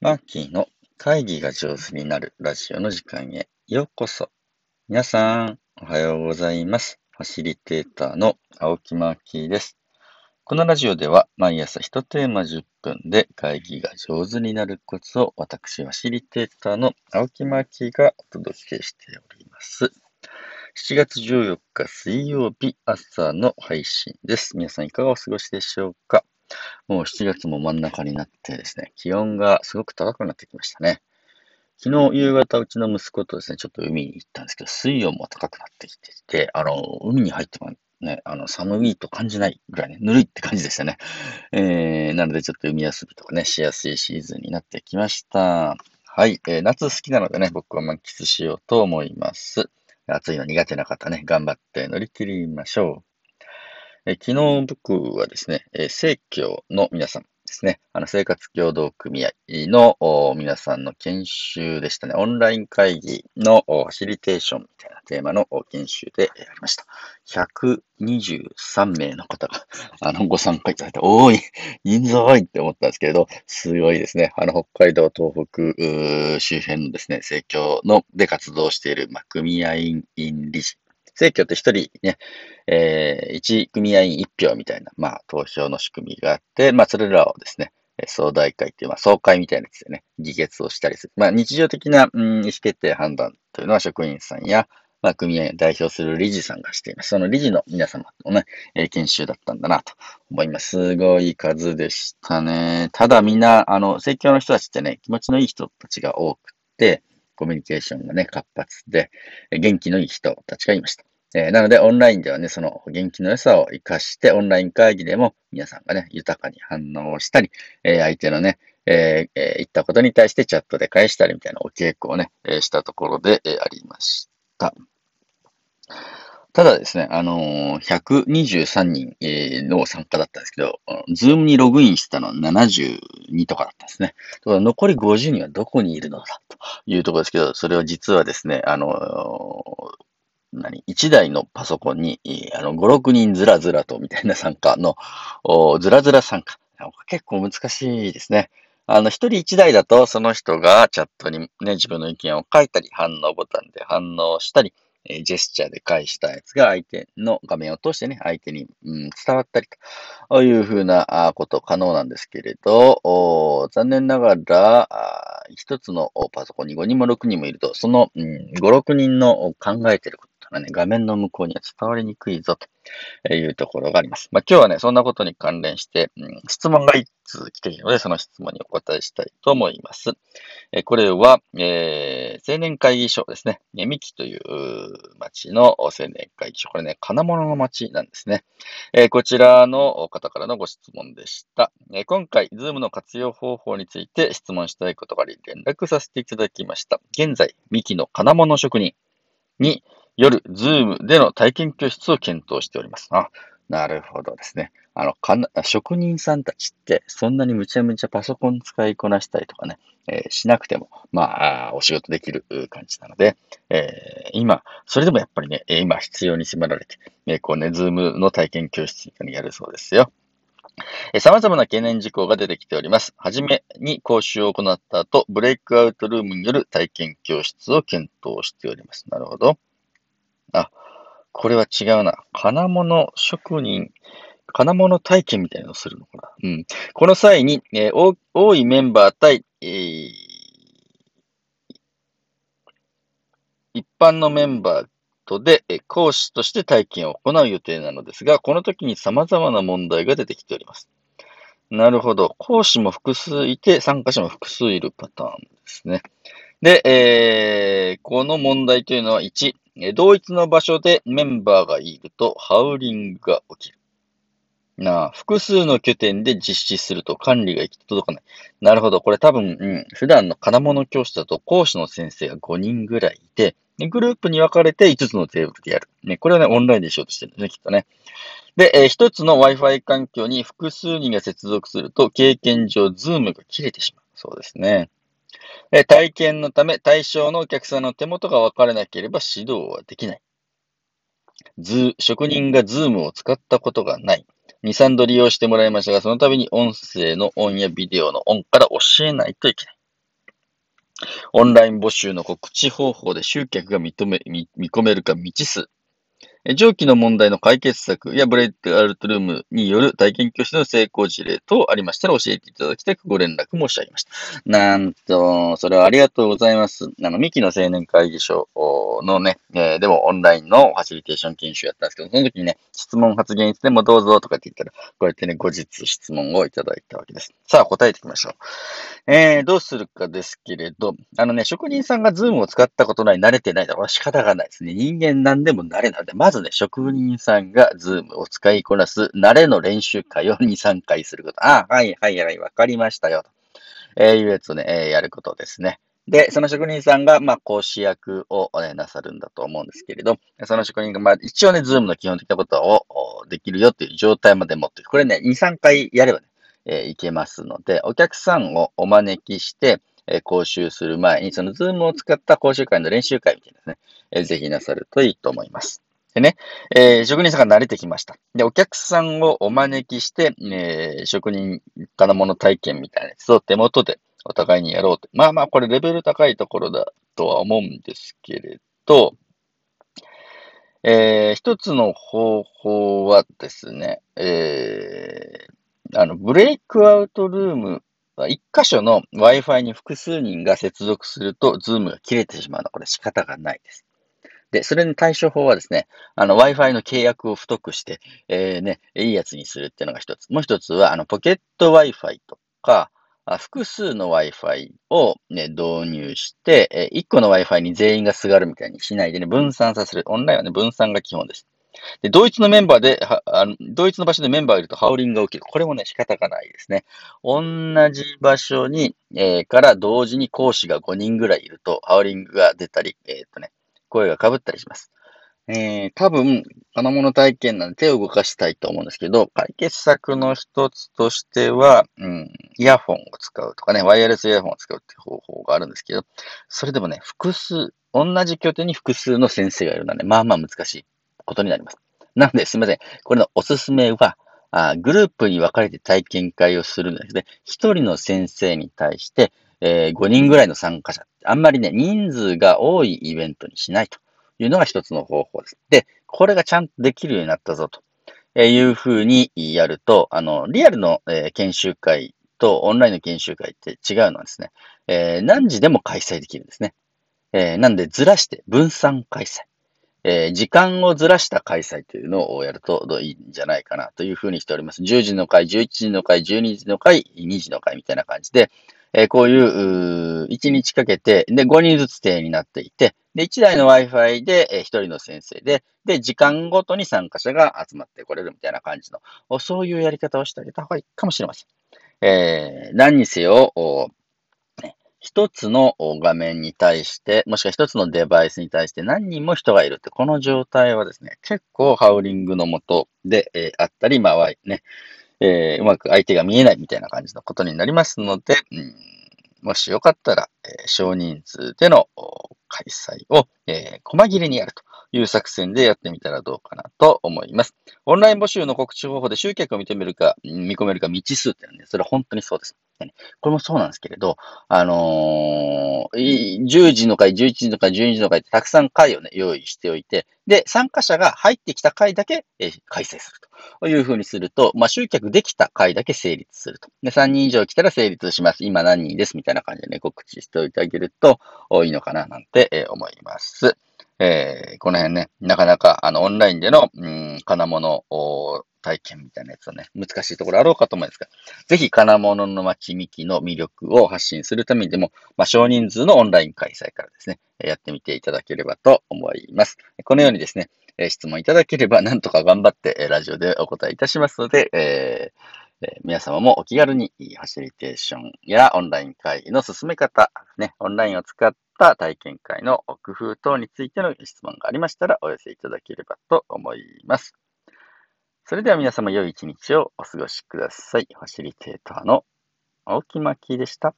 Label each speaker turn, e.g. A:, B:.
A: マーキーの会議が上手になるラジオの時間へようこそ。皆さん、おはようございます。ファシリテーターの青木マーキーです。このラジオでは毎朝1テーマ10分で会議が上手になるコツを私、ファシリテーターの青木マーキーがお届けしております。7月14日水曜日朝の配信です。皆さんいかがお過ごしでしょうか？もう7月も真ん中になってですね、気温がすごく高くなってきましたね。昨日夕方、うちの息子とですね、ちょっと海に行ったんですけど、水温も高くなってきていて、あの、海に入ってもね、あの、寒いと感じないぐらいね、ぬるいって感じでしたね。えー、なのでちょっと海遊びとかね、しやすいシーズンになってきました。はい、えー、夏好きなのでね、僕は満喫しようと思います。暑いの苦手な方ね、頑張って乗り切りましょう。え昨日僕はですね、え生協の皆さんですね、あの生活協同組合の皆さんの研修でしたね、オンライン会議のファシリテーションみたいなテーマの研修でありました。123名の方が あのご参加いただいて、多い、人数多いって思ったんですけれど、すごいですね。あの北海道、東北周辺のですね、生協ので活動している、まあ、組合員理事生協って一人ね、えー、一組合員一票みたいな、まあ、投票の仕組みがあって、まあ、それらをですね、総大会っていう、まあ、総会みたいなやつでね、議決をしたりする。まあ、日常的な、うん、意思決定判断というのは職員さんや、まあ、組合を代表する理事さんがしています。その理事の皆様のね、えー、研修だったんだなと思います。すごい数でしたね。ただみんな、あの、政教の人たちってね、気持ちのいい人たちが多くて、コミュニケーションがね、活発で、元気のいい人たちがいました。えー、なので、オンラインではね、その元気の良さを活かして、オンライン会議でも皆さんがね、豊かに反応をしたり、えー、相手のね、えー、言ったことに対してチャットで返したりみたいなお稽古をね、え、したところで、え、ありました。ただですね、あのー、123人、えー、の参加だったんですけど、 Zoomにログインしたのは72とかだったんですね。残り50人はどこにいるのだというところですけど、それは実はですね、あのー何一台のパソコンに、あの、5、6人ずらずらと、みたいな参加の、ずらずら参加。結構難しいですね。あの、一人一台だと、その人がチャットにね、自分の意見を書いたり、反応ボタンで反応したり、えジェスチャーで返したやつが相手の画面を通してね、相手に、うん、伝わったりというふうなこと可能なんですけれど、残念ながら、一つのパソコンに5人も6人もいると、その、うん、5、6人の考えてることがね、画面の向こうには伝わりにくいぞというところがあります。まあ、今日はね、そんなことに関連して、うん、質問が一通来ているので、その質問にお答えしたいと思います。えこれは、えー、青年会議所ですね。三木という町の青年会議所。これね、金物の町なんですね。えー、こちらの方からのご質問でした。えー、今回、 Zoomの活用方法について質問したいことがあり、連絡させていただきました。現在、三木の金物職人に、夜、 Zoomでの体験教室を検討しております。あ、なるほどですね。あの、かな、職人さんたちって、そんなにむちゃむちゃパソコン使いこなしたりとかね、えー、しなくても、まあ、お仕事できる感じなので、えー、今、それでもやっぱりね、今必要に迫られて、え、こうね、ズームの体験教室にやるそうですよ。様々な懸念事項が出てきております。はじめに講習を行った後、ブレイクアウトルームによる体験教室を検討しております。なるほど。あ、これは違うな。金物職人、金物体験みたいなのをするのかな？うん。この際に、えー、多いメンバー対、えー、一般のメンバーとで、え、講師として体験を行う予定なのですが、この時に様々な問題が出てきております。なるほど。講師も複数いて、参加者も複数いるパターンですね。で、えー、この問題というのは1、同一の場所でメンバーがいるとハウリングが起きる。なあ、複数の拠点で実施すると管理が行き届かない。なるほど。これ多分、うん、普段の金物教室だと講師の先生が5人ぐらいいて、グループに分かれて5つのテーブルでやる。ね、これはね、オンラインでしようとしてるんですね、きっとね。で、えー、1つの Wi-Fi 環境に複数人が接続すると、経験上、 Zoomが切れてしまう。そうですね。え体験のため、対象のお客さんの手元が分からなければ指導はできない。ズ職人が Zoomを使ったことがない。2、3度利用してもらいましたが、その度に音声のオンやビデオのオンから教えないといけない。オンライン募集の告知方法で集客が認め、見込めるか未知数。上記の問題の解決策やブレイクアルトルームによる体験教室の成功事例等ありましたら教えていただきたくご連絡申し上げました。なんと、それはありがとうございます。あの、ミキの青年会議所のね、えー、でもオンラインのファシリテーション研修やったんですけど、その時にね、質問発言いつでもどうぞとかって言ったら、こうやってね、後日質問をいただいたわけです。さあ、答えていきましょう。えー、どうするかですけれど、あのね、職人さんが Zoomを使ったことない、慣れてないだろ。仕方がないですね。人間何でも慣れなので、まずね、職人さんが Zoomを使いこなす慣れの練習会を2、3回すること。あ、はいはいはい、わかりましたよ。と、えー、いうやつをね、えー、やることですね。で、その職人さんが、まあ、講師役を、ね、なさるんだと思うんですけれど、その職人が、まあ、一応ね、 Zoomの基本的なことをできるよっていう状態まで持ってこれね、2、3回やればね、えー、いけますので、お客さんをお招きして、えー、講習する前に、そのズームを使った講習会の練習会みたいなね、えー、ぜひなさるといいと思います。でね、えー、職人さんが慣れてきました。で、お客さんをお招きして、えー、職人金物体験みたいなやつを手元でお互いにやろうと。まあまあ、これレベル高いところだとは思うんですけれど、えー、一つの方法はですね、えー、あの、ブレイクアウトルーム一箇所の Wi-Fi に複数人が接続すると、 Zoomが切れてしまうのは、これ仕方がないです。で、それの対処法はですね、あの、Wi-Fi の契約を太くして、えー、ね、いいやつにするっていうのが一つ。もう一つは、あの、ポケット Wi-Fi とか、複数の Wi-Fi を、ね、導入して、え1個の Wi-Fi に全員がすがるみたいにしないでね、分散させる。オンラインはね、分散が基本です。で、同一のメンバーで、はあの同一の場所でメンバーがいるとハウリングが起きる。これもね、仕方がないですね。同じ場所に、えー、から同時に講師が5人ぐらいいると、ハウリングが出たり、えっ、とね、声が被ったりします。えー、多分、金物体験なんで手を動かしたいと思うんですけど、解決策の一つとしては、うん、イヤホンを使うとかね、ワイヤレスイヤホンを使うっていう方法があるんですけど、それでもね、複数、同じ拠点に複数の先生がいるので、まあまあ難しいことになります。なので、すみません。これのおすすめは、あグループに分かれて体験会をするんですね。一人の先生に対して、えー、5人ぐらいの参加者。あんまりね、人数が多いイベントにしないというのが一つの方法です。で、これがちゃんとできるようになったぞというふうにやると、あの、リアルの、え、研修会とオンラインの研修会って違うのはですね、えー、何時でも開催できるんですね。えー、なんでずらして分散開催。えー、時間をずらした開催というのをやるといいんじゃないかなというふうにしております。10時の会、11時の会、12時の会、2時の会みたいな感じで、えー、こういう、1日かけて、で、5人ずつ定になっていて、で、1台の Wi-Fi で、えー、1人の先生で、で、時間ごとに参加者が集まってこれるみたいな感じの、そういうやり方をしてあげた方がいいかもしれません。えー、何にせよ、一つの画面に対して、もしくは一つのデバイスに対して何人も人がいるって、この状態はですね、結構ハウリングのもとで、えー、あったり、まあ、ね、えー、うまく相手が見えないみたいな感じのことになりますので、うん、もしよかったら、えー、少人数での開催を、えー、細切れにやると。いう作戦でやってみたらどうかなと思います。オンライン募集の告知方法で集客を認めるか、見込めるか未知数ってね、それは本当にそうです。これもそうなんですけれど、あのー、10時の回、11時の回、12時の回ってたくさん回をね、用意しておいて、で、参加者が入ってきた回だけ、えー、開催するというふうにすると、まあ、集客できた回だけ成立すると。で、3人以上来たら成立します。今何人ですみたいな感じでね、告知しておいてあげるといいのかななんて、思います。えー、この辺ね、なかなか、あの、オンラインでの、うん、金物体験みたいなやつはね、難しいところあろうかと思うんですが、ぜひ金物の町ミキの魅力を発信するためにでも、まあ、少人数のオンライン開催からですね、やってみていただければと思います。このようにですね、質問いただければ、なんとか頑張ってラジオでお答えいたしますので、えーえ、皆様もお気軽にファシリテーションやオンライン会議の進め方、ね、オンラインを使っった体験会の工夫等についての質問がありましたらお寄せいただければと思います。それでは皆様良い一日をお過ごしください。ファシリテーターの青木真希でした。